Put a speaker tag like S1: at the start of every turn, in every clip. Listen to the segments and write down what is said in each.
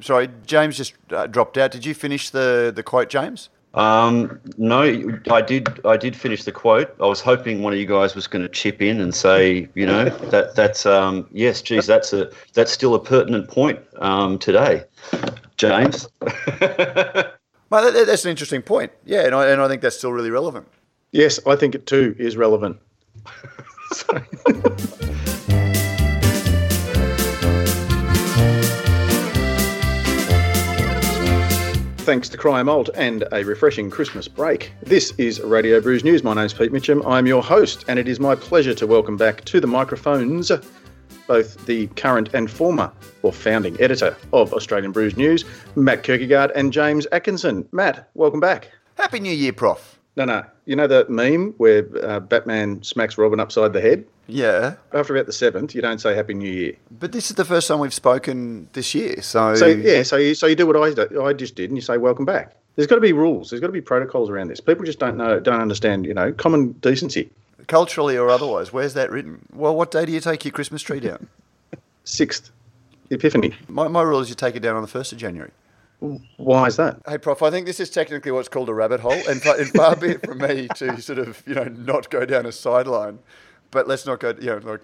S1: Sorry, James just uh, dropped out. Did you finish the, the quote, James?
S2: Um, no, I did. I did finish the quote. I was hoping one of you guys was going to chip in and say, you know, that that's um, yes, geez, that's a that's still a pertinent point um, today, James.
S1: Well, that, that's an interesting point. Yeah, and I, and I think that's still really relevant.
S3: Yes, I think it too is relevant. Thanks to Cryer Malt and a refreshing Christmas break. This is Radio Brews News. My name's Pete Mitchell. I'm your host, and it is my pleasure to welcome back to the microphones both the current and former or founding editor of Australian Brews News, Matt Kirkegaard and James Atkinson. Matt, welcome back.
S1: Happy New Year, Prof.
S3: No, no. You know the meme where uh, Batman smacks Robin upside the head?
S1: Yeah.
S3: After about the seventh, you don't say Happy New Year.
S1: But this is the first time we've spoken this year, so
S3: So yeah, so you so you do what I do, I just did, and you say welcome back. There's got to be rules. There's got to be protocols around this. People just don't know, don't understand. You know, common decency.
S1: culturally or otherwise, where's that written? Well, what day do you take your Christmas tree down?
S3: Sixth, Epiphany.
S1: my, my rule is you take it down on the first of January.
S3: Why is that?
S1: Hey, Prof, I think this is technically what's called a rabbit hole, and far, and far be it from me to sort of you know not go down a sideline, but let's not go. You know, like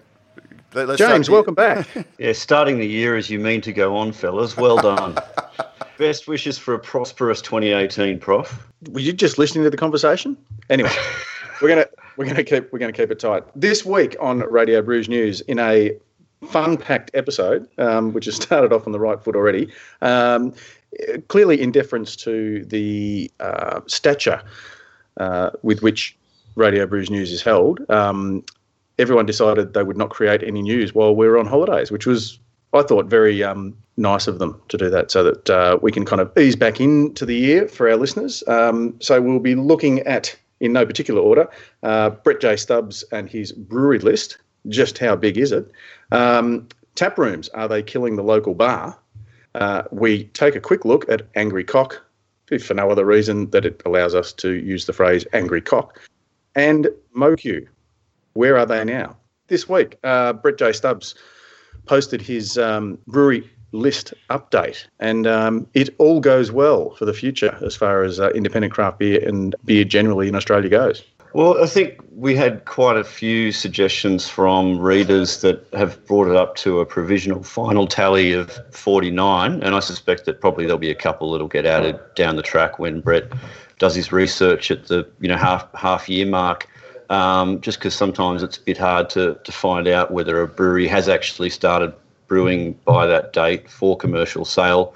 S1: let, us
S3: James, welcome back.
S2: yeah, starting the year as you mean to go on, fellas. Well done. Best wishes for a prosperous 2018, Prof.
S3: Were you just listening to the conversation? Anyway, we're gonna we're gonna keep we're gonna keep it tight. This week on Radio Brews News, in a fun-packed episode, um, which has started off on the right foot already, um, clearly in deference to the uh, stature uh, with which Radio Brews News is held. Um, everyone decided they would not create any news while we were on holidays, which was, I thought, very um, nice of them to do that so that uh, we can kind of ease back into the year for our listeners. Um, so we'll be looking at, in no particular order, uh, Brett J. Stubbs and his brewery list. Just how big is it? Um, tap rooms, are they killing the local bar? Uh, we take a quick look at Angry Cock, if for no other reason that it allows us to use the phrase Angry Cock. And MOCU, where are they now? This week, uh, Brett J. Stubbs posted his um, brewery list update, and um, it all goes well for the future as far as uh, independent craft beer and beer generally in Australia goes.
S2: Well, I think we had quite a few suggestions from readers that have brought it up to a provisional final tally of 49, and I suspect that probably there'll be a couple that'll get added down the track when Brett does his research at the you know half half year mark. Um, just because sometimes it's a bit hard to, to find out whether a brewery has actually started brewing by that date for commercial sale.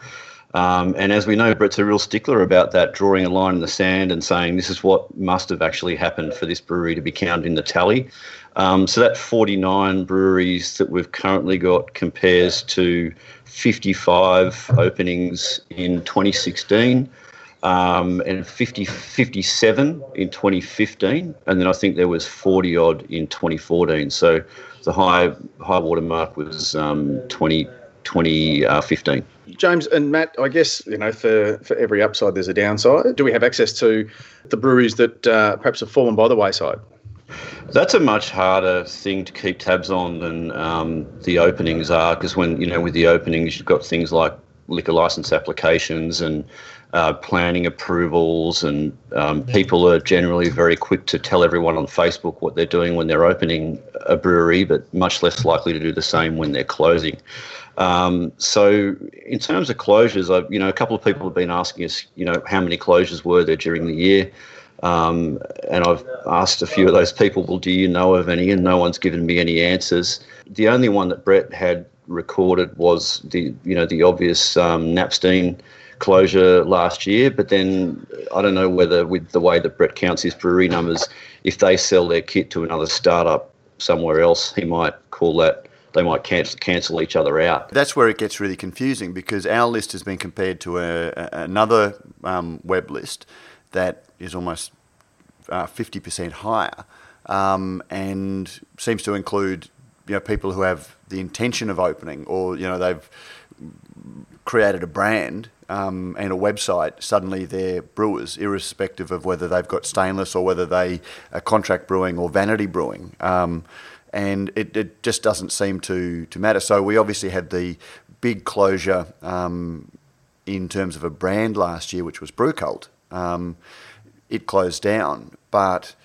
S2: Um, and as we know, Brett's a real stickler about that, drawing a line in the sand and saying this is what must have actually happened for this brewery to be counted in the tally. Um, so that 49 breweries that we've currently got compares to 55 openings in 2016 um, and 50, 57 in 2015. And then I think there was 40 odd in 2014. So the high high water mark was um, 20, 2015.
S3: James and Matt, I guess you know for, for every upside there's a downside. Do we have access to the breweries that uh, perhaps have fallen by the wayside?
S2: That's a much harder thing to keep tabs on than um, the openings are, because when you know with the openings you've got things like liquor license applications and uh, planning approvals, and um, people are generally very quick to tell everyone on Facebook what they're doing when they're opening a brewery, but much less likely to do the same when they're closing. Um, so, in terms of closures, I've, you know, a couple of people have been asking us, you know, how many closures were there during the year. Um, and I've asked a few of those people, well, do you know of any? And no one's given me any answers. The only one that Brett had recorded was the, you know, the obvious um, Knappstein closure last year. But then I don't know whether with the way that Brett counts his brewery numbers, if they sell their kit to another startup somewhere else, he might call that they might cancel, cancel each other out.
S1: That's where it gets really confusing because our list has been compared to a, a, another um, web list that is almost uh, 50% higher um, and seems to include you know people who have the intention of opening or you know they've created a brand um, and a website, suddenly they're brewers, irrespective of whether they've got stainless or whether they are contract brewing or vanity brewing. Um, and it, it, just doesn't seem to, to matter. So we obviously had the big closure um, in terms of a brand last year, which was Brewcult. Um, it closed down, but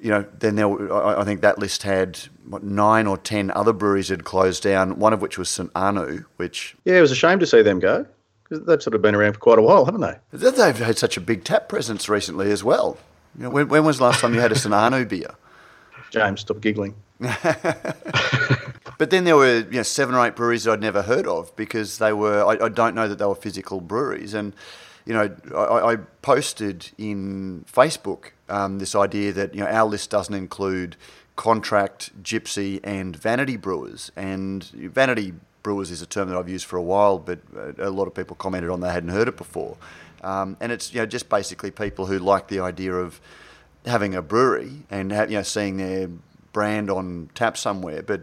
S1: you know, then there, were, I think that list had what, nine or ten other breweries had closed down. One of which was St Arnou, which
S3: yeah, it was a shame to see them go because they've sort of been around for quite a while, haven't they?
S1: They've had such a big tap presence recently as well. You know, when, when was the last time you had a Arnou beer?
S3: James, stop giggling.
S1: but then there were you know, seven or eight breweries that I'd never heard of because they were I, I don't know that they were physical breweries and you know I, I posted in Facebook um, this idea that you know our list doesn't include contract, gypsy, and vanity brewers. And vanity brewers is a term that I've used for a while, but a lot of people commented on they hadn't heard it before. Um, and it's you know just basically people who like the idea of having a brewery and you know seeing their brand on tap somewhere, but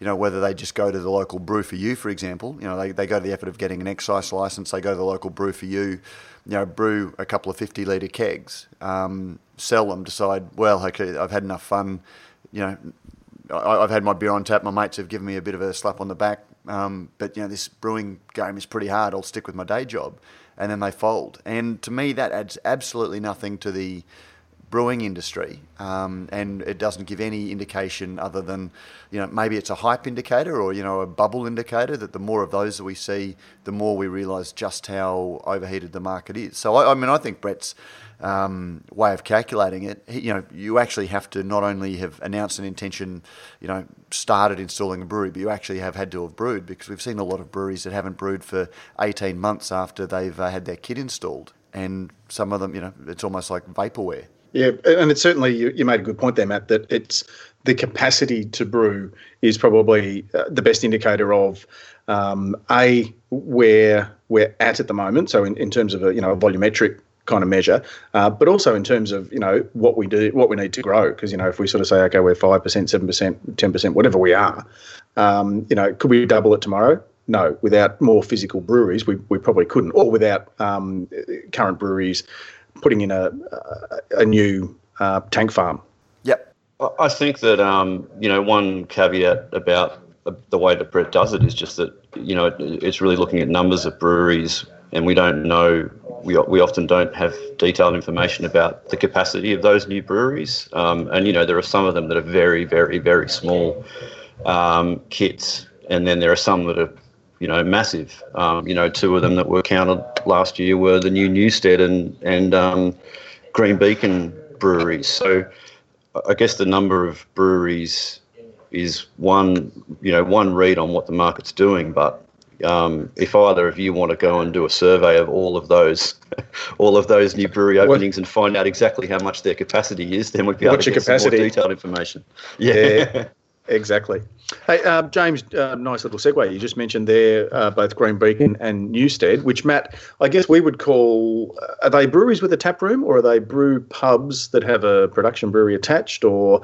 S1: you know whether they just go to the local brew for you, for example, you know they, they go to the effort of getting an excise license, they go to the local brew for you, you know brew a couple of fifty litre kegs, um, sell them, decide well okay I've had enough fun, you know I, have had my beer on tap, my mates have given me a bit of a slap on the back, um, but you know this brewing game is pretty hard. I'll stick with my day job, and then they fold. And to me, that adds absolutely nothing to the brewing industry, um, and it doesn't give any indication other than, you know, maybe it's a hype indicator or you know a bubble indicator that the more of those that we see, the more we realise just how overheated the market is. So I, I mean, I think Brett's um, way of calculating it, you know, you actually have to not only have announced an intention, you know, started installing a brewery, but you actually have had to have brewed because we've seen a lot of breweries that haven't brewed for 18 months after they've uh, had their kit installed. And some of them, you know, it's almost like vaporware.
S3: Yeah, and it's certainly you, you made a good point there, Matt. That it's the capacity to brew is probably uh, the best indicator of um, a where we're at at the moment. So in, in terms of a you know a volumetric kind of measure, uh, but also in terms of you know what we do, what we need to grow. Because you know if we sort of say okay, we're five percent, seven percent, ten percent, whatever we are, um, you know, could we double it tomorrow? No, without more physical breweries, we, we probably couldn't, or without um, current breweries putting in a a, new uh, tank farm.
S1: Yep.
S2: I think that um, you know one caveat about the way that Brett does it is just that you know it's really looking at numbers of breweries, and we don't know. We, we often don't have detailed information about the capacity of those new breweries, um, and you know there are some of them that are very, very, very small um, kits, and then there are some that are you know, massive. Um, you know, two of them that were counted last year were the new Newstead and and um, Green Beacon breweries. So I guess the number of breweries is one, you know, one read on what the market's doing. But um, if either of you want to go and do a survey of all of those, all of those new brewery openings what, and find out exactly how much their capacity is, then we'd be able to get capacity? some more detailed information.
S3: Yeah. yeah. Exactly. Hey, uh, James, uh, nice little segue. You just mentioned there uh, both Green Beacon and Newstead, which, Matt, I guess we would call uh, are they breweries with a tap room or are they brew pubs that have a production brewery attached? Or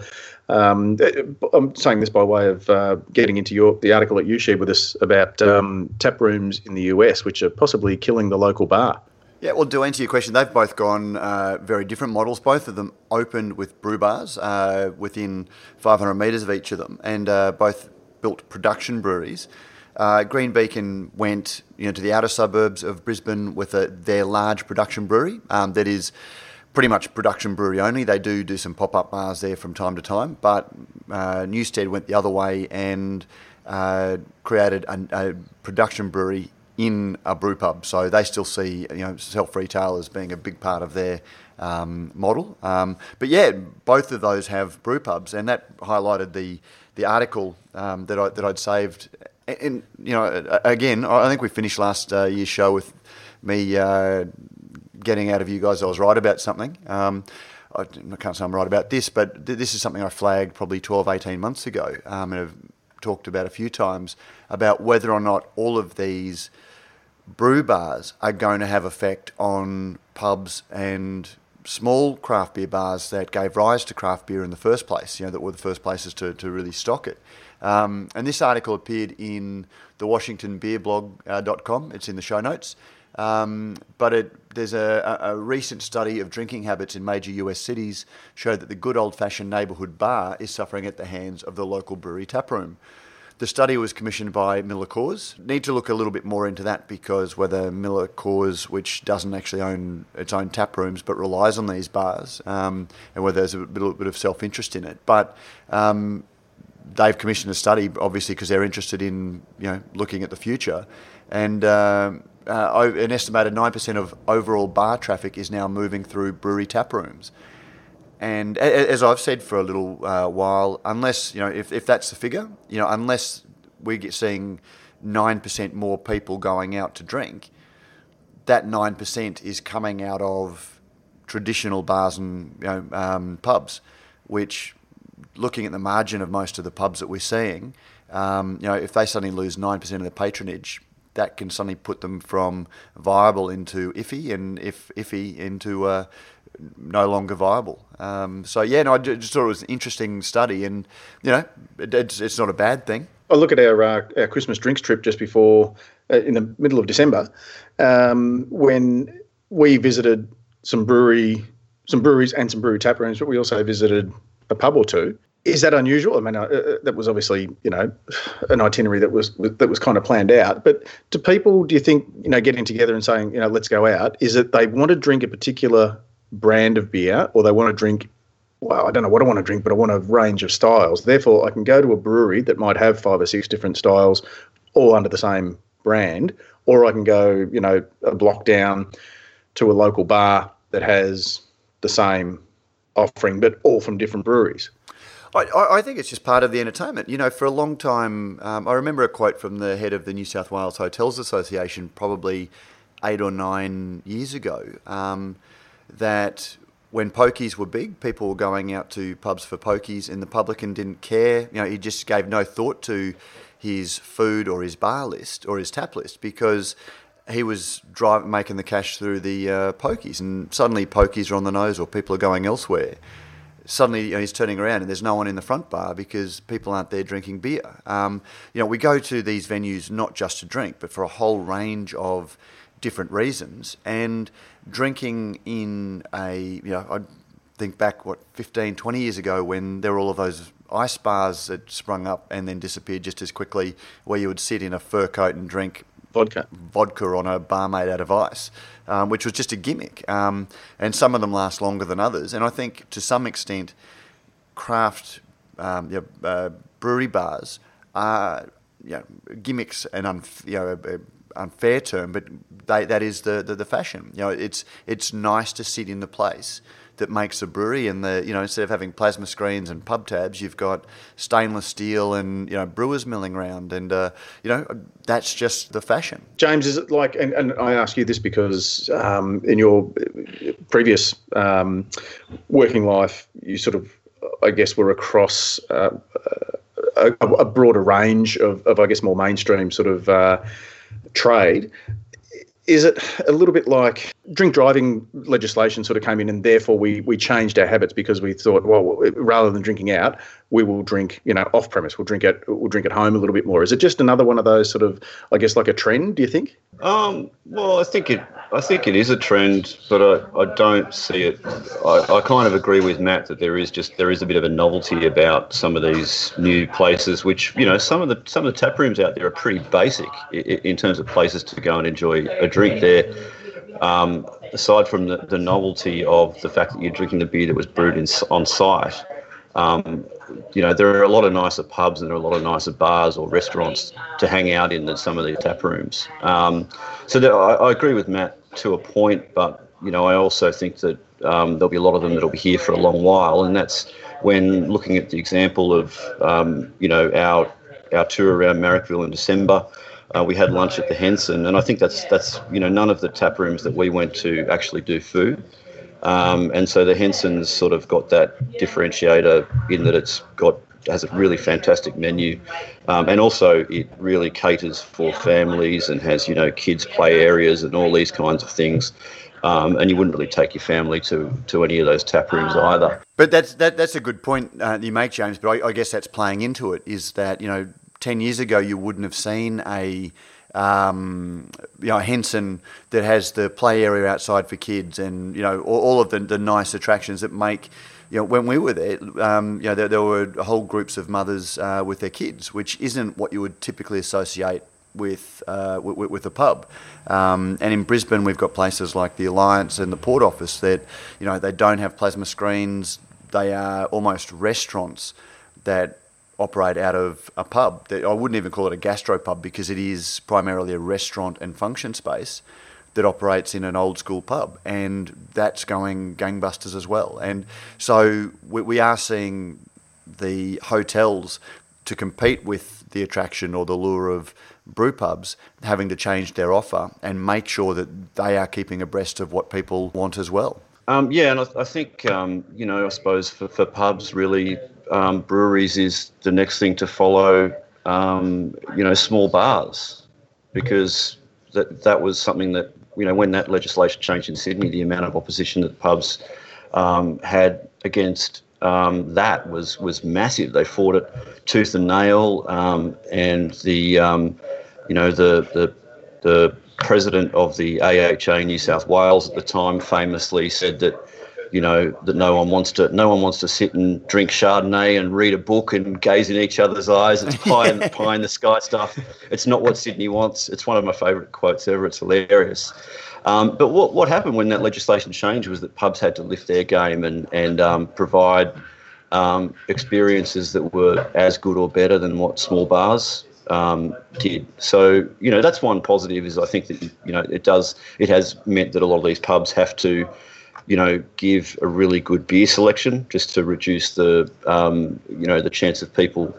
S3: um, uh, I'm saying this by way of uh, getting into your the article that you shared with us about um, tap rooms in the US, which are possibly killing the local bar.
S1: Yeah, well, to answer your question, they've both gone uh, very different models. Both of them opened with brew bars uh, within 500 metres of each of them, and uh, both built production breweries. Uh, Green Beacon went you know, to the outer suburbs of Brisbane with a, their large production brewery um, that is pretty much production brewery only. They do do some pop up bars there from time to time, but uh, Newstead went the other way and uh, created a, a production brewery in a brew pub. So they still see you know self retail as being a big part of their um, model. Um, but yeah, both of those have brew pubs, and that highlighted the the article um, that I that I'd saved. And you know, again, I think we finished last uh, year's show with me uh, getting out of you guys I was right about something. Um, I can't say I'm right about this, but th- this is something I flagged probably 12, 18 months ago um, and have talked about a few times about whether or not all of these brew bars are going to have effect on pubs and small craft beer bars that gave rise to craft beer in the first place, you know, that were the first places to, to really stock it. Um, and this article appeared in the WashingtonBeerBlog.com. Uh, it's in the show notes. Um, but it, there's a, a, recent study of drinking habits in major US cities showed that the good old fashioned neighbourhood bar is suffering at the hands of the local brewery taproom. The study was commissioned by Miller Coors. Need to look a little bit more into that because whether Miller Coors, which doesn't actually own its own tap rooms but relies on these bars, um, and whether there's a little bit of self interest in it. But um, they've commissioned a study, obviously, because they're interested in you know looking at the future, and. Uh, uh, an estimated 9% of overall bar traffic is now moving through brewery tap rooms. And as I've said for a little uh, while, unless, you know, if, if that's the figure, you know, unless we get seeing 9% more people going out to drink, that 9% is coming out of traditional bars and you know, um, pubs, which, looking at the margin of most of the pubs that we're seeing, um, you know, if they suddenly lose 9% of their patronage, that can suddenly put them from viable into iffy and if iffy into uh, no longer viable. Um, so yeah, no, I just thought it was an interesting study, and you know, it, it's it's not a bad thing.
S3: I look at our uh, our Christmas drinks trip just before uh, in the middle of December um, when we visited some brewery, some breweries and some brewery tap rooms, but we also visited a pub or two. Is that unusual? I mean, uh, uh that was obviously you know an itinerary that was that was kind of planned out. But do people, do you think you know getting together and saying you know let's go out? Is it they want to drink a particular brand of beer or they want to drink well, I don't know what I want to drink, but I want a range of styles. Therefore, I can go to a brewery that might have five or six different styles, all under the same brand, or I can go, you know, a block down to a local bar that has the same offering, but all from different breweries.
S1: I, I, think it's just part of the entertainment. You know, for a long time, um, I remember a quote from the head of the New South Wales Hotels Association, probably eight or nine years ago. Um, that when pokies were big, people were going out to pubs for pokies, and the publican didn't care. You know, he just gave no thought to his food or his bar list or his tap list because he was driving, making the cash through the uh, pokies, and suddenly pokies are on the nose or people are going elsewhere. Suddenly, you know, he's turning around and there's no one in the front bar because people aren't there drinking beer. Um, you know, we go to these venues not just to drink, but for a whole range of different reasons. And drinking in a, you know, I think back, what, 15, 20 years ago when there were all of those ice bars that sprung up and then disappeared just as quickly, where you would sit in a fur coat and drink
S3: vodka
S1: vodka on a bar made out of ice, um, which was just a gimmick. Um, and some of them last longer than others. And I think to some extent, craft um, you know, uh, brewery bars are you know, gimmicks and unf- you know, unfair term, but they, that is the, the, the fashion. You know, it's it's nice to sit in the place that makes a brewery, and the you know instead of having plasma screens and pub tabs, you've got stainless steel and you know brewers milling around, and uh, you know that's just the fashion.
S3: James, is it like? And, and I ask you this because um, in your previous um, working life, you sort of, I guess, were across. Uh, a, a, broader range of, of, I guess, more mainstream sort of uh, trade. Is it a little bit like drink driving legislation sort of came in and therefore we, we changed our habits because we thought, well, rather than drinking out, we will drink, you know, off premise. We'll drink at we'll drink at home a little bit more. Is it just another one of those sort of, I guess, like a trend? Do you think?
S2: Um, well, I think it I think it is a trend, but I, I don't see it. I, I kind of agree with Matt that there is just there is a bit of a novelty about some of these new places, which you know some of the some of the tap rooms out there are pretty basic in, in terms of places to go and enjoy a drink there. Um, aside from the, the novelty of the fact that you're drinking the beer that was brewed in, on site, um, you know, there are a lot of nicer pubs and there are a lot of nicer bars or restaurants to hang out in than some of these tap rooms. Um, so there, I, I, agree with Matt to a point, but you know, I also think that um, there'll be a lot of them that'll be here for a long while, and that's when looking at the example of um, you know our our tour around Marrickville in December. Uh, we had lunch at the Henson, and I think that's that's you know none of the tap rooms that we went to actually do food. Um, and so the Henson's sort of got that differentiator in that it's got has a really fantastic menu, um, and also it really caters for families and has you know kids play areas and all these kinds of things. Um, and you wouldn't really take your family to, to any of those tap rooms either.
S1: But that's that, that's a good point uh, you make, James. But I, I guess that's playing into it. Is that you know ten years ago you wouldn't have seen a um, you know, Henson that has the play area outside for kids and, you know, all, all of the, the nice attractions that make you know, when we were there, um, you know, there, there, were whole groups of mothers uh, with their kids, which isn't what you would typically associate with uh, with, with, a pub. Um, and in Brisbane, we've got places like the Alliance and the Port Office that, you know, they don't have plasma screens. They are almost restaurants that operate out of a pub. That I wouldn't even call it a gastropub because it is primarily a restaurant and function space that operates in an old school pub, and that's going gangbusters as well. And so we, we are seeing the hotels to compete with the attraction or the lure of brew pubs having to change their offer and make sure that they are keeping abreast of what people want as well.
S2: Um, yeah, and I, I think um, you know, I suppose for, for pubs, really, um, breweries is the next thing to follow. Um, you know, small bars, because that that was something that you know when that legislation changed in Sydney, the amount of opposition that pubs um, had against um, that was was massive. They fought it tooth and nail, um, and the um, you know the the the president of the AHA New South Wales at the time famously said that you know that no one wants to no one wants to sit and drink Chardonnay and read a book and gaze in each other's eyes. It's pie in, pie in the sky stuff. It's not what Sydney wants. It's one of my favourite quotes ever. It's hilarious. Um, but what what happened when that legislation changed was that pubs had to lift their game and and um, provide um, experiences that were as good or better than what small bars um, did. So you know that's one positive is I think that you know it does it has meant that a lot of these pubs have to you know give a really good beer selection just to reduce the um, you know the chance of people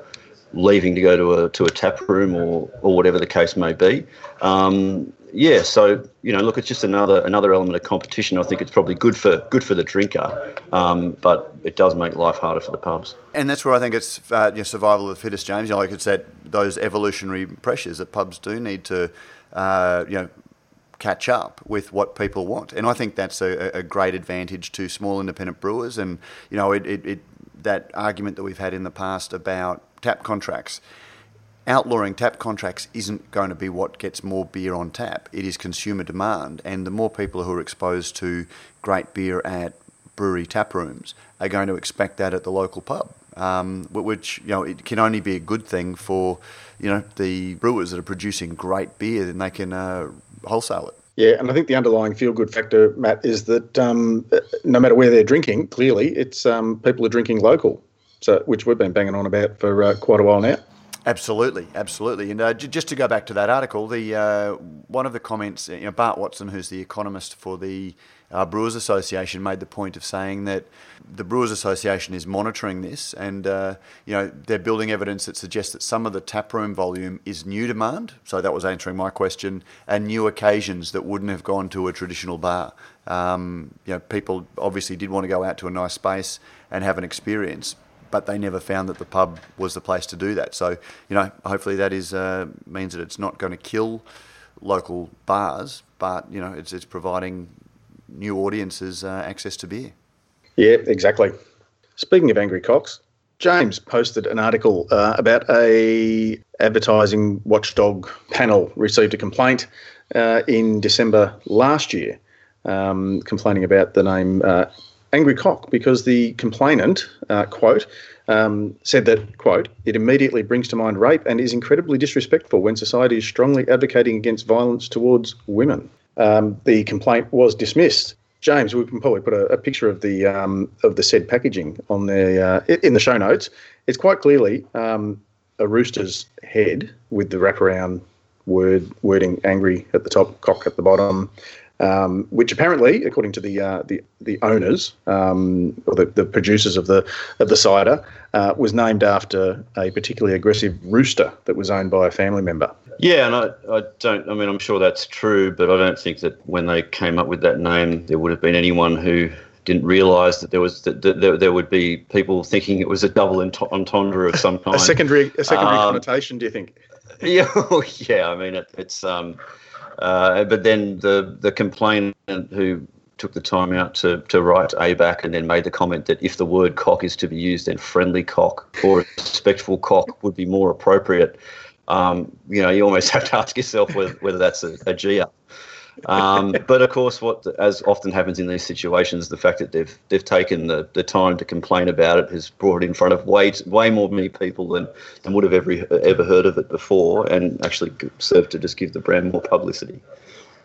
S2: leaving to go to a to a tap room or or whatever the case may be. Um, yeah, so you know, look, it's just another another element of competition. I think it's probably good for good for the drinker, um, but it does make life harder for the pubs.
S1: And that's where I think it's uh, you know, survival of the fittest, James. You know, like it's that those evolutionary pressures that pubs do need to, uh, you know, catch up with what people want. And I think that's a, a great advantage to small independent brewers. And you know, it, it, it that argument that we've had in the past about tap contracts outlawing tap contracts isn't going to be what gets more beer on tap. It is consumer demand, and the more people who are exposed to great beer at brewery tap rooms are going to expect that at the local pub. Um, which you know it can only be a good thing for you know the brewers that are producing great beer, then they can uh, wholesale it.
S3: Yeah, and I think the underlying feel good factor, Matt, is that um, no matter where they're drinking, clearly it's um, people are drinking local, so which we've been banging on about for uh, quite a while now.
S1: Absolutely, absolutely. And uh, j- just to go back to that article, the uh, one of the comments, you know, Bart Watson, who's the economist for the uh, Brewers Association, made the point of saying that the Brewers Association is monitoring this, and uh, you know they're building evidence that suggests that some of the taproom volume is new demand. So that was answering my question, and new occasions that wouldn't have gone to a traditional bar. Um, you know, people obviously did want to go out to a nice space and have an experience, but they never found that the pub was the place to do that. So, you know, hopefully that is uh, means that it's not going to kill local bars, but you know, it's it's providing new audiences uh, access to beer.
S3: Yeah, exactly. Speaking of angry cocks, James posted an article uh, about a advertising watchdog panel received a complaint uh, in December last year, um, complaining about the name uh, angry cock because the complainant, uh, quote, um, said that, quote, it immediately brings to mind rape and is incredibly disrespectful when society is strongly advocating against violence towards women. Um, the complaint was dismissed. James, we can probably put a, a picture of the um, of the said packaging on the uh, in the show notes. It's quite clearly um, a rooster's head with the wraparound word wording "angry" at the top, cock at the bottom, um, which apparently, according to the uh, the, the owners um, or the, the producers of the of the cider, uh, was named after a particularly aggressive rooster that was owned by a family member.
S2: Yeah, and I, I don't. I mean, I'm sure that's true, but I don't think that when they came up with that name, there would have been anyone who didn't realise that there was that, that there, there, would be people thinking it was a double entendre of some kind.
S3: a secondary a secondary um, connotation. Do you think?
S2: Yeah, yeah. I mean, it, it's um, uh, but then the the complainant who took the time out to, to write ABAC and then made the comment that if the word cock is to be used, then friendly cock or respectful cock would be more appropriate. Um, you know, you almost have to ask yourself whether, whether that's a, a G up. Um, but of course, what as often happens in these situations, the fact that they've they've taken the, the time to complain about it has brought it in front of way way more many people than, than would have ever ever heard of it before, and actually served to just give the brand more publicity.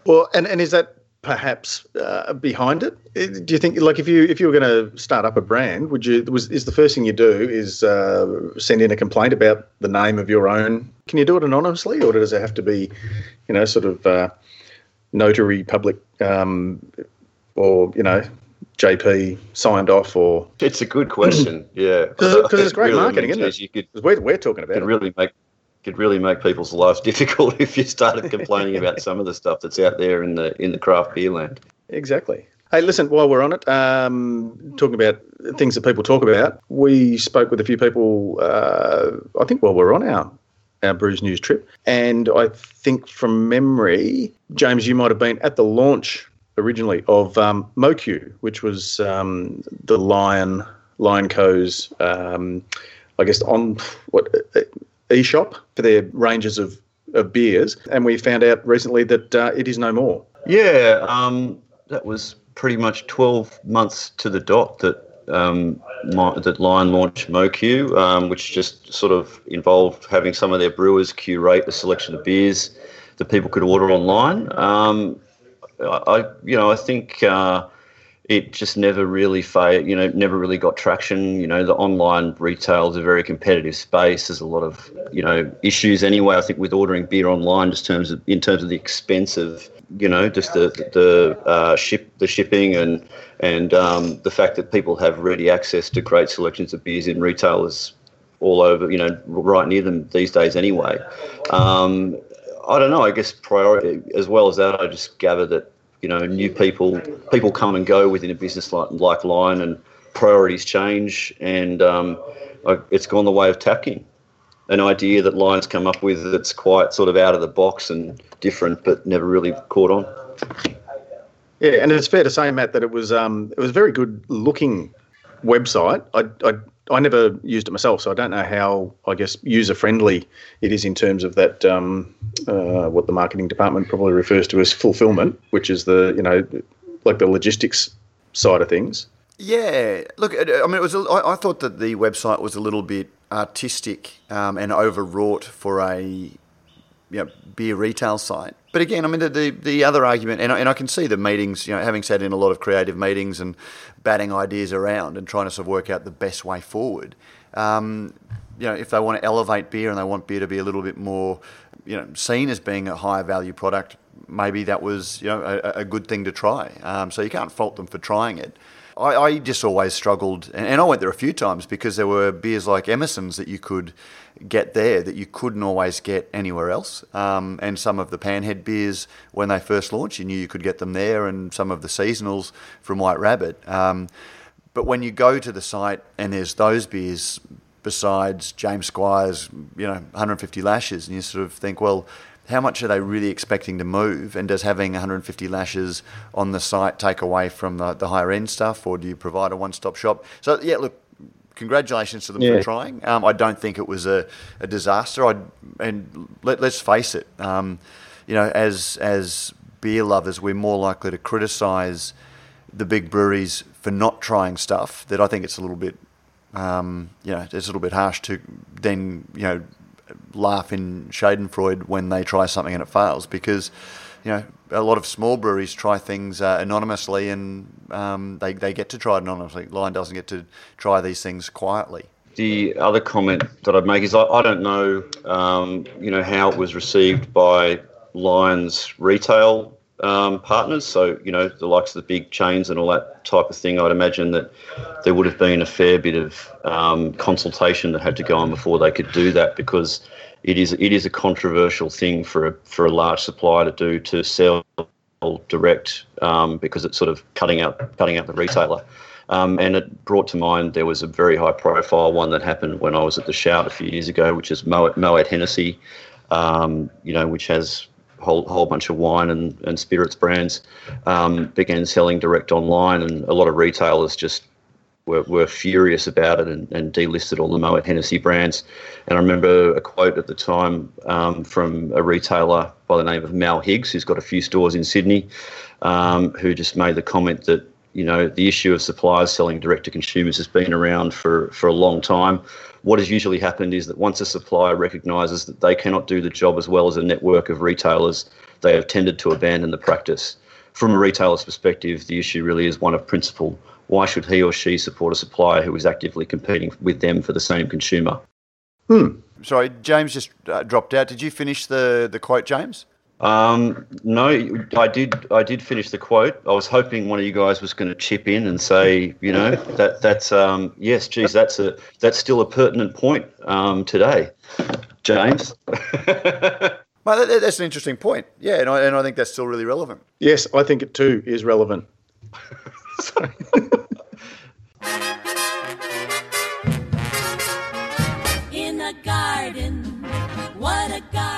S3: Well, and, and is that perhaps uh, behind it? Uh, do you think, like, if you if you were going to start up a brand, would you was is the first thing you do is uh, send in a complaint about the name of your own? Can you do it anonymously, or does it have to be, you know, sort of uh, notary public, um, or you know, JP signed off, or?
S2: It's a good question. yeah,
S3: because it's great really marketing, isn't it? You could, we're, we're talking about
S2: it. really make could really make people's lives difficult if you started complaining about some of the stuff that's out there in the in the craft beer land.
S3: Exactly. Hey, listen, while we're on it, um, talking about things that people talk about, we spoke with a few people, uh, I think, while we're on our, our Brews News trip. And I think from memory, James, you might have been at the launch originally of um, MOCU, which was um, the Lion, Lion Co's, um, I guess, on what e-shop for their ranges of, of beers, and we found out recently that uh, it is no more.
S2: Yeah, um, that was pretty much 12 months to the dot that um, my, that Lion launched MOCU, um, which just sort of involved having some of their brewers curate a selection of beers that people could order online. Um, I, you know, I think uh, it just never really you know, never really got traction. You know, the online retail is a very competitive space. There's a lot of, you know, issues anyway. I think with ordering beer online, just terms of in terms of the expense of, you know, just the the uh, ship the shipping and and um, the fact that people have ready access to great selections of beers in retailers all over, you know, right near them these days anyway. Um, I don't know. I guess priority as well as that, I just gather that you know, new people people come and go within a business like like Lion, and priorities change, and um, it's gone the way of tacking. An idea that Lion's come up with that's quite sort of out of the box and different, but never really caught on.
S3: Yeah, and it's fair to say, Matt, that it was um, it was a very good looking website. I, I I never used it myself, so I don't know how I guess user friendly it is in terms of that um, uh, what the marketing department probably refers to as fulfillment, which is the you know like the logistics side of things.
S1: Yeah, look, I mean, it was. I thought that the website was a little bit artistic um, and overwrought for a you know, beer retail site. But again, I mean, the, the, the other argument, and I, and I can see the meetings, you know, having sat in a lot of creative meetings and batting ideas around and trying to sort of work out the best way forward. Um, you know, if they want to elevate beer and they want beer to be a little bit more, you know, seen as being a higher value product, maybe that was, you know, a, a good thing to try. Um, so you can't fault them for trying it. I, I just always struggled, and, and I went there a few times because there were beers like Emerson's that you could get there that you couldn't always get anywhere else. Um, and some of the Panhead beers, when they first launched, you knew you could get them there, and some of the seasonals from White Rabbit. Um, but when you go to the site and there's those beers besides James Squire's, you know, 150 lashes, and you sort of think, well, how much are they really expecting to move? And does having 150 lashes on the site take away from the, the higher end stuff, or do you provide a one stop shop? So, yeah, look, congratulations to them yeah. for trying. Um, I don't think it was a, a disaster. i and let, us face it, um, you know, as as beer lovers, we're more likely to criticise the big breweries for not trying stuff. That I think it's a little bit, um, you know, it's a little bit harsh to then you know laugh in Schadenfreude when they try something and it fails because you know a lot of small breweries try things uh, anonymously and um, they, they get to try it anonymously. Lion doesn't get to try these things quietly.
S2: The other comment that I'd make is I, I don't know, um, you know, how it was received by Lion's retail um, partners. So, you know, the likes of the big chains and all that type of thing. I'd imagine that there would have been a fair bit of um, consultation that had to go on before they could do that because it is it is a controversial thing for a for a large supplier to do to sell direct um, because it's sort of cutting out cutting out the retailer. Um, and it brought to mind there was a very high profile one that happened when I was at the Shout a few years ago, which is Moet, Moet Hennessy, um, you know, which has whole, whole bunch of wine and, and spirits brands, um, began selling direct online, and a lot of retailers just were, were furious about it and, and delisted all the Moet Hennessy brands. And I remember a quote at the time um, from a retailer by the name of Mal Higgs, who's got a few stores in Sydney, um, who just made the comment that you know the issue of suppliers selling direct to consumers has been around for for a long time. What has usually happened is that once a supplier recognises that they cannot do the job as well as a network of retailers, they have tended to abandon the practice. From a retailer's perspective, the issue really is one of principle why should he or she support a supplier who is actively competing with them for the same consumer?
S3: Hmm.
S1: Sorry, James just uh, dropped out. Did you finish the, the quote, James?
S2: Um, no, I did. I did finish the quote. I was hoping one of you guys was going to chip in and say, you know, that that's um, yes, geez, that's a that's still a pertinent point um, today, James.
S1: well, that, that's an interesting point. Yeah, and I, and I think that's still really relevant.
S3: Yes, I think it too is relevant.
S4: In a garden, what a garden.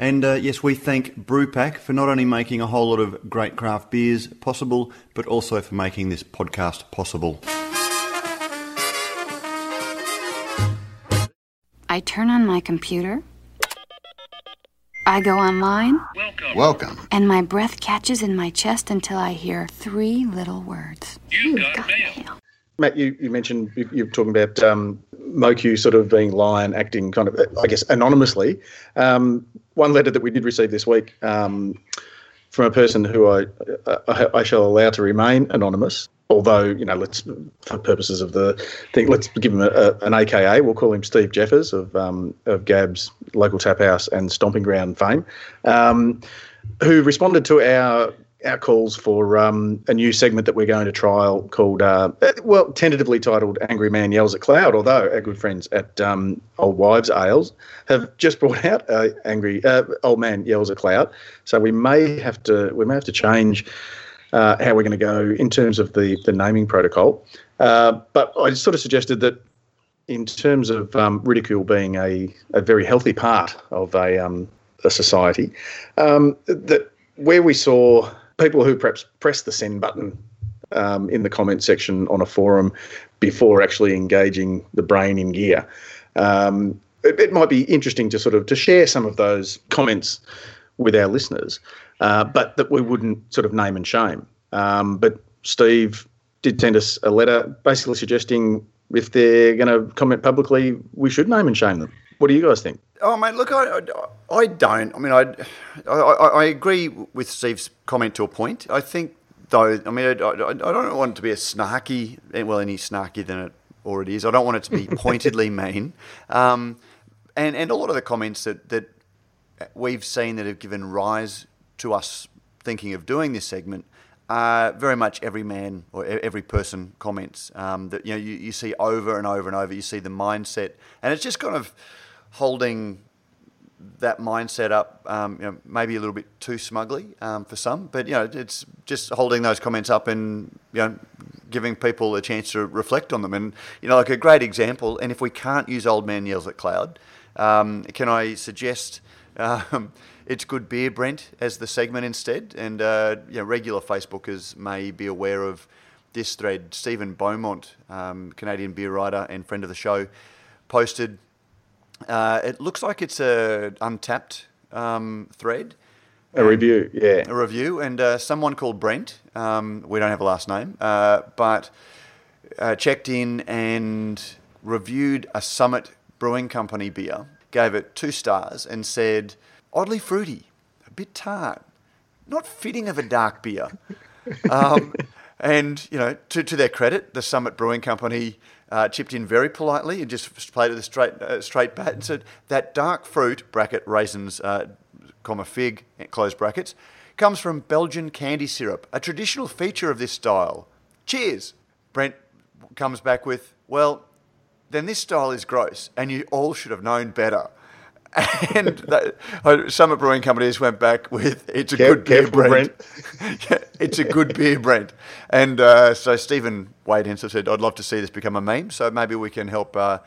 S1: And uh, yes, we thank Brewpack for not only making a whole lot of great craft beers possible, but also for making this podcast possible.
S5: I turn on my computer. I go online.
S6: Welcome. Welcome.
S5: And my breath catches in my chest until I hear three little words.
S4: You got mail.
S3: Matt, you, you mentioned you, you're talking about um, MOCU sort of being lion acting kind of, I guess, anonymously. Um, one letter that we did receive this week um, from a person who I, I, I shall allow to remain anonymous. Although you know, let's for purposes of the thing, let's give him a, a, an AKA. We'll call him Steve Jeffares of um, of GABS local tap house and stomping ground fame, um, who responded to our our calls for um, a new segment that we're going to trial called, uh, well, tentatively titled "Angry Man Yells at Cloud." Although our good friends at um, Old Wives Ales have just brought out uh, "Angry uh, Old Man Yells at Cloud," so we may have to we may have to change uh, how we're going to go in terms of the the naming protocol. Uh, but I sort of suggested that in terms of um, ridicule being a, a very healthy part of a, um, a society, um, that where we saw people who perhaps press the send button um, in the comment section on a forum before actually engaging the brain in gear. Um, it, it, might be interesting to sort of to share some of those comments with our listeners, uh, but that we wouldn't sort of name and shame. Um, but Steve did send us a letter basically suggesting if they're going to comment publicly, we should name and shame them. What do you guys think?
S1: Oh, mate, look, I, I, I don't. I mean, I, I, I agree with Steve's comment to a point. I think, though, I mean, I, I, I don't want it to be a snarky, well, any snarky than it already is. I don't want it to be pointedly mean. Um, and, and a lot of the comments that, that we've seen that have given rise to us thinking of doing this segment uh, very much every man or every person comments um, that you know you, you see over and over and over. You see the mindset, and it's just kind of holding that mindset up, um, you know, maybe a little bit too smugly um, for some, but you know, it's just holding those comments up and you know, giving people a chance to reflect on them. And you know, like a great example. And if we can't use "Old Man Yells at Cloud," um, can I suggest? Um, it's good beer, Brent, as the segment instead. And uh, you know, regular Facebookers may be aware of this thread. Stephen Beaumont, um, Canadian beer writer and friend of the show, posted. Uh, it looks like it's a Untappd um, thread.
S3: A review, yeah.
S1: A review, and uh, someone called Brent. Um, we don't have a last name, uh, but uh, checked in and reviewed a Summit Brewing Company beer. Gave it two stars and said oddly fruity, a bit tart, not fitting of a dark beer. Um, and you know, to, to their credit, the Summit Brewing Company uh, chipped in very politely and just played it a straight uh, straight bat and said that dark fruit bracket raisins, uh, comma fig close brackets, comes from Belgian candy syrup, a traditional feature of this style. Cheers. Brent comes back with, well, then this style is gross, and you all should have known better. and that, uh, Summit Brewing Companies went back with it's a
S3: Care-
S1: good beer,
S3: careful,
S1: Brent. Yeah, it's a good beer, Brent. And uh, so Stephen Wade Hensel said, I'd love to see this become a meme. So maybe we can help uh,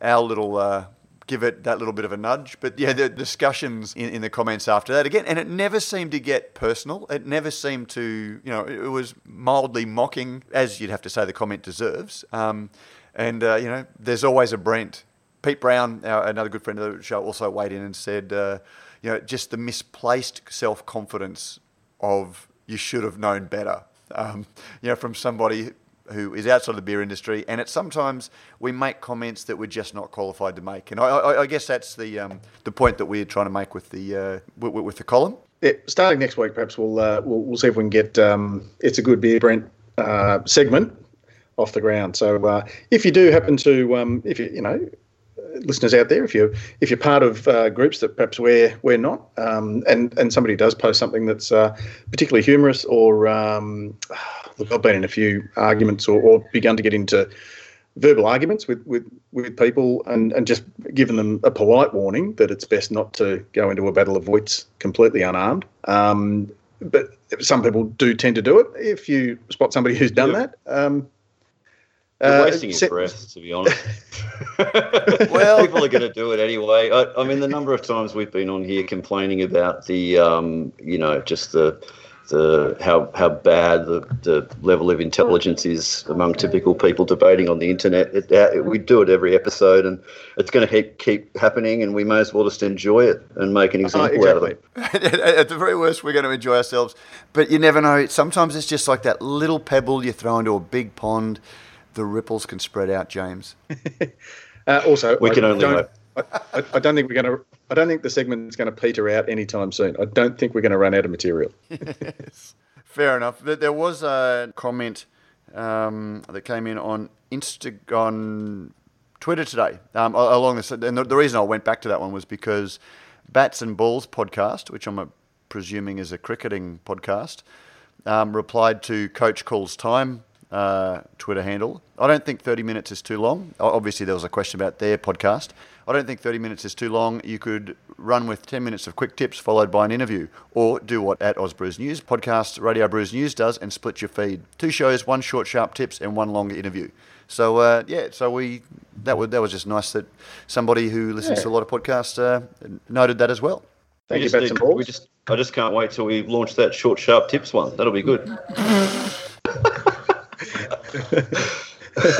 S1: our little. Uh, Give it that little bit of a nudge, but yeah, the discussions in, in the comments after that again, and it never seemed to get personal. It never seemed to, you know, it was mildly mocking, as you'd have to say the comment deserves. Um, and uh, you know, there's always a Brent Pete Brown, our, another good friend of the show, also weighed in and said, uh, you know, just the misplaced self confidence of you should have known better. Um, you know, from somebody who is outside of the beer industry, and it's sometimes we make comments that we're just not qualified to make, and I, I, I guess that's the um, the point that we're trying to make with the uh, with, with the column.
S3: Yeah, starting next week, perhaps we'll, uh, we'll we'll see if we can get um, it's a good beer Brent uh, segment off the ground. So uh, if you do happen to, um, if you you know, listeners out there, if you if you're part of uh, groups that perhaps we're we're not, um, and and somebody does post something that's uh, particularly humorous, or um, look, I've been in a few arguments or, or begun to get into verbal arguments with, with, with people and, and just given them a polite warning that it's best not to go into a battle of wits completely unarmed. Um, but some people do tend to do it. If you spot somebody who's done
S2: Yeah.
S3: that, um,
S2: You're
S3: uh,
S2: wasting your breath, to be honest.
S1: Well-
S2: people are going to do it anyway. I, I mean, the number of times we've been on here complaining about the, um, you know, just the, the how how bad the, the level of intelligence is among typical people debating on the internet. It, uh, we do it every episode, and it's going to keep keep happening. And we may as well just enjoy it and make an
S3: uh,
S2: example out of it.
S1: At the very worst, we're going to enjoy ourselves. But you never know. Sometimes it's just like that little pebble you throw into a big pond. The ripples can spread out, James.
S3: Uh, also,
S2: We
S3: I
S2: can only
S3: don't,
S2: hope.
S3: I, I, I don't think we're going to. I don't think the segment's going to peter out anytime soon. I don't think we're going to run out of material. yes.
S1: Fair enough. There- There was a comment um, that came in on Insta on Twitter today um, along this, and the, the reason I went back to that one was because Bats and Balls podcast, which I'm uh presuming is a cricketing podcast, um, replied to Coach Calls Time uh, Twitter handle. I don't think 30 minutes is too long. Obviously, there was a question about their podcast. I don't think 30 minutes is too long. You could run with 10 minutes of quick tips followed by an interview, or do what at Oz Brews News podcast Radio Brews News does and split your feed. Two shows, one short, sharp tips, and one longer interview. So uh, yeah, so we that was that was just nice that somebody who listens
S3: Yeah.
S1: to a lot of podcasts uh, noted that as well.
S3: Thank
S2: We
S3: you,
S2: just
S3: Bats and Balls.
S2: We just, I just can't wait till we launch that short, sharp tips one. That'll be good.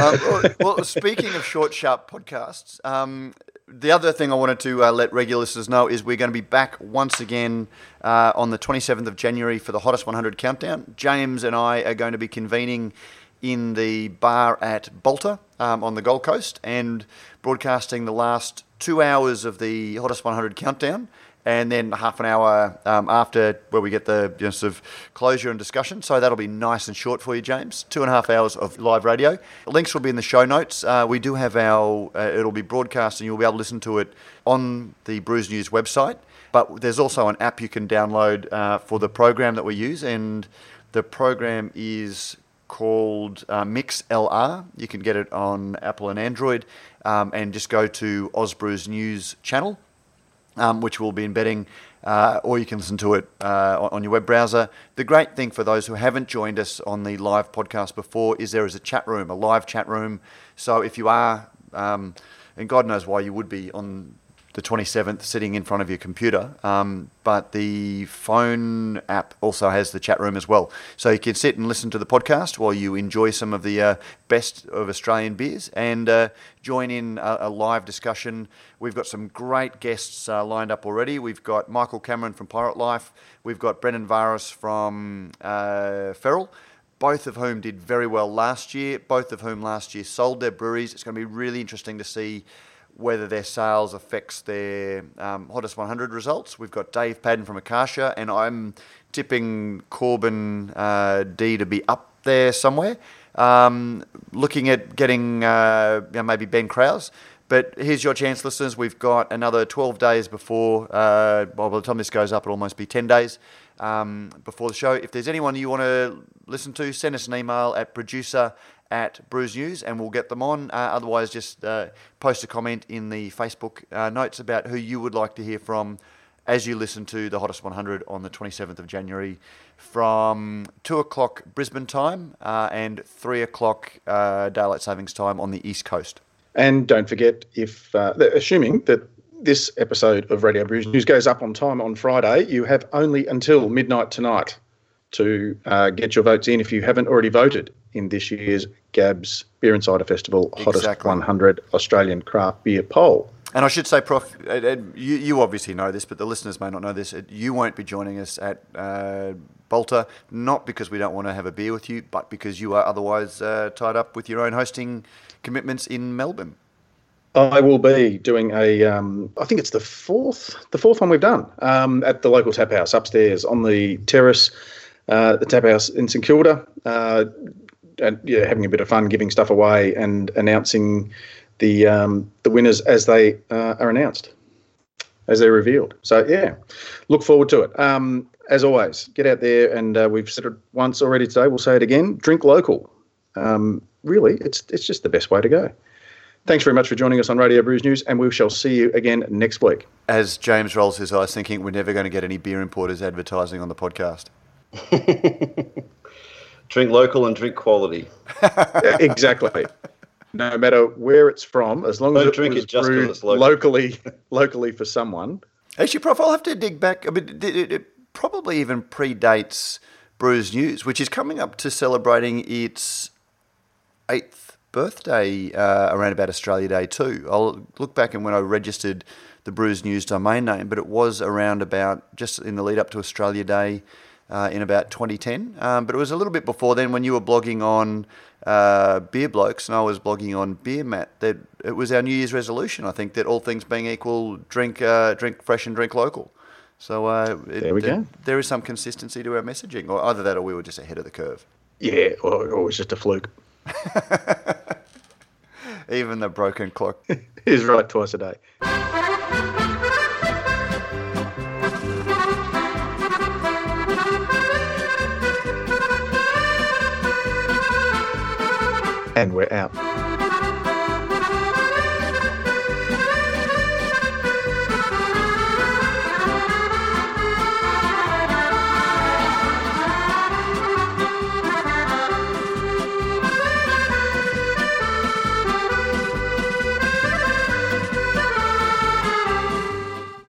S1: um, well, speaking of short, sharp podcasts, um, the other thing I wanted to uh, let regular listeners know is we're going to be back once again uh, on the 27th of January for the Hottest 100 Countdown. James and I are going to be convening in the bar at Balter um, on the Gold Coast and broadcasting the last two hours of the Hottest 100 Countdown and then half an hour um, after where we get the you know, sort of closure and discussion. So that'll be nice and short for you, James. Two and a half hours of live radio. Links will be in the show notes. Uh, we do have our, uh, it'll be broadcast and you'll be able to listen to it on the Brews News website. But there's also an app you can download uh, for the program that we use, and the program is called uh, Mixlr. You can get it on Apple and Android, um, and just go to Oz Brews News channel um, which we'll be embedding, uh, or you can listen to it uh, on- your web browser. The great thing for those who haven't joined us on the live podcast before is there is a chat room, a live chat room. So if you are, um, and God knows why you would be on the 27th sitting in front of your computer, um, but the phone app also has the chat room as well. So you can sit and listen to the podcast while you enjoy some of the uh, best of Australian beers and uh, join in a, a live discussion. We've got some great guests uh, lined up already. We've got Michael Cameron from Pirate Life. We've got Brendan Varis from uh, Feral both of whom did very well last year, both of whom last year sold their breweries. It's going to be really interesting to see whether their sales affects their um, hottest 100 results. We've got Dave Padden from Akasha, and I'm tipping Corbin uh, D to be up there somewhere. Um, looking at getting uh, you know, maybe Ben Kraus. But here's your chance, listeners. We've got another 12 days before, uh, well, by the time this goes up, it'll almost be 10 days um, before the show. If there's anyone you want to listen to, send us an email at producer at Brews News, and we'll get them on. Uh, otherwise, just uh, post a comment in the Facebook uh, notes about who you would like to hear from as you listen to the Hottest 100 on the 27th of January from 2 o'clock Brisbane time uh, and 3 o'clock uh, Daylight Savings time on the East Coast.
S3: And don't forget, if uh, assuming that this episode of Radio Brews News goes up on time on Friday, you have only until midnight tonight to get your votes in if you haven't already voted in this year's GABS Beer Insider Festival Hottest
S1: Exactly.
S3: 100 Australian Craft Beer Poll.
S1: And I should say, Prof, you, you obviously know this, but the listeners may not know this. You won't be joining us at uh, Balter, not because we don't want to have a beer with you, but because you are otherwise uh, tied up with your own hosting commitments in Melbourne.
S3: I will be doing a. Um, I think it's the fourth, the fourth one we've done um, at the Local Taphouse upstairs on the terrace, uh, the tap house in St Kilda, uh, and yeah, having a bit of fun, giving stuff away, and announcing the um, the winners as they uh, are announced, as they're revealed. So yeah, look forward to it. Um, as always, get out there, and uh, we've said it once already today. We'll say it again: drink local. Um, really, it's it's just the best way to go. Thanks very much for joining us on Radio Brews News, and we shall see you again next week.
S1: As James rolls his eyes, thinking we're never going to get any beer importers advertising on the podcast.
S2: Drink local and drink quality.
S3: Yeah, exactly. No matter where it's from, as long as
S2: Don't
S3: it
S2: drink
S3: was
S2: it just 'cause
S3: brewed
S2: it's local.
S3: locally, locally for someone.
S1: Actually, Prof, I'll have to dig back. I mean, it, it, it probably even predates Brews News, which is coming up to celebrating its eighth birthday uh, around about Australia Day too. I'll look back and when I registered the Brews News domain name, but it was around about just in the lead up to Australia Day uh, in about 2010. Um, but it was a little bit before then when you were blogging on uh, Beer Blokes and I was blogging on Beer Mat. That it was our New Year's resolution, I think, that all things being equal, drink uh, drink fresh and drink local. So uh, it-
S3: There we go.
S1: There is some consistency to our messaging, or either that or we were just ahead of the curve.
S3: Yeah, or, or was just a fluke.
S1: Even the broken clock.
S3: is right twice a day. And we're out.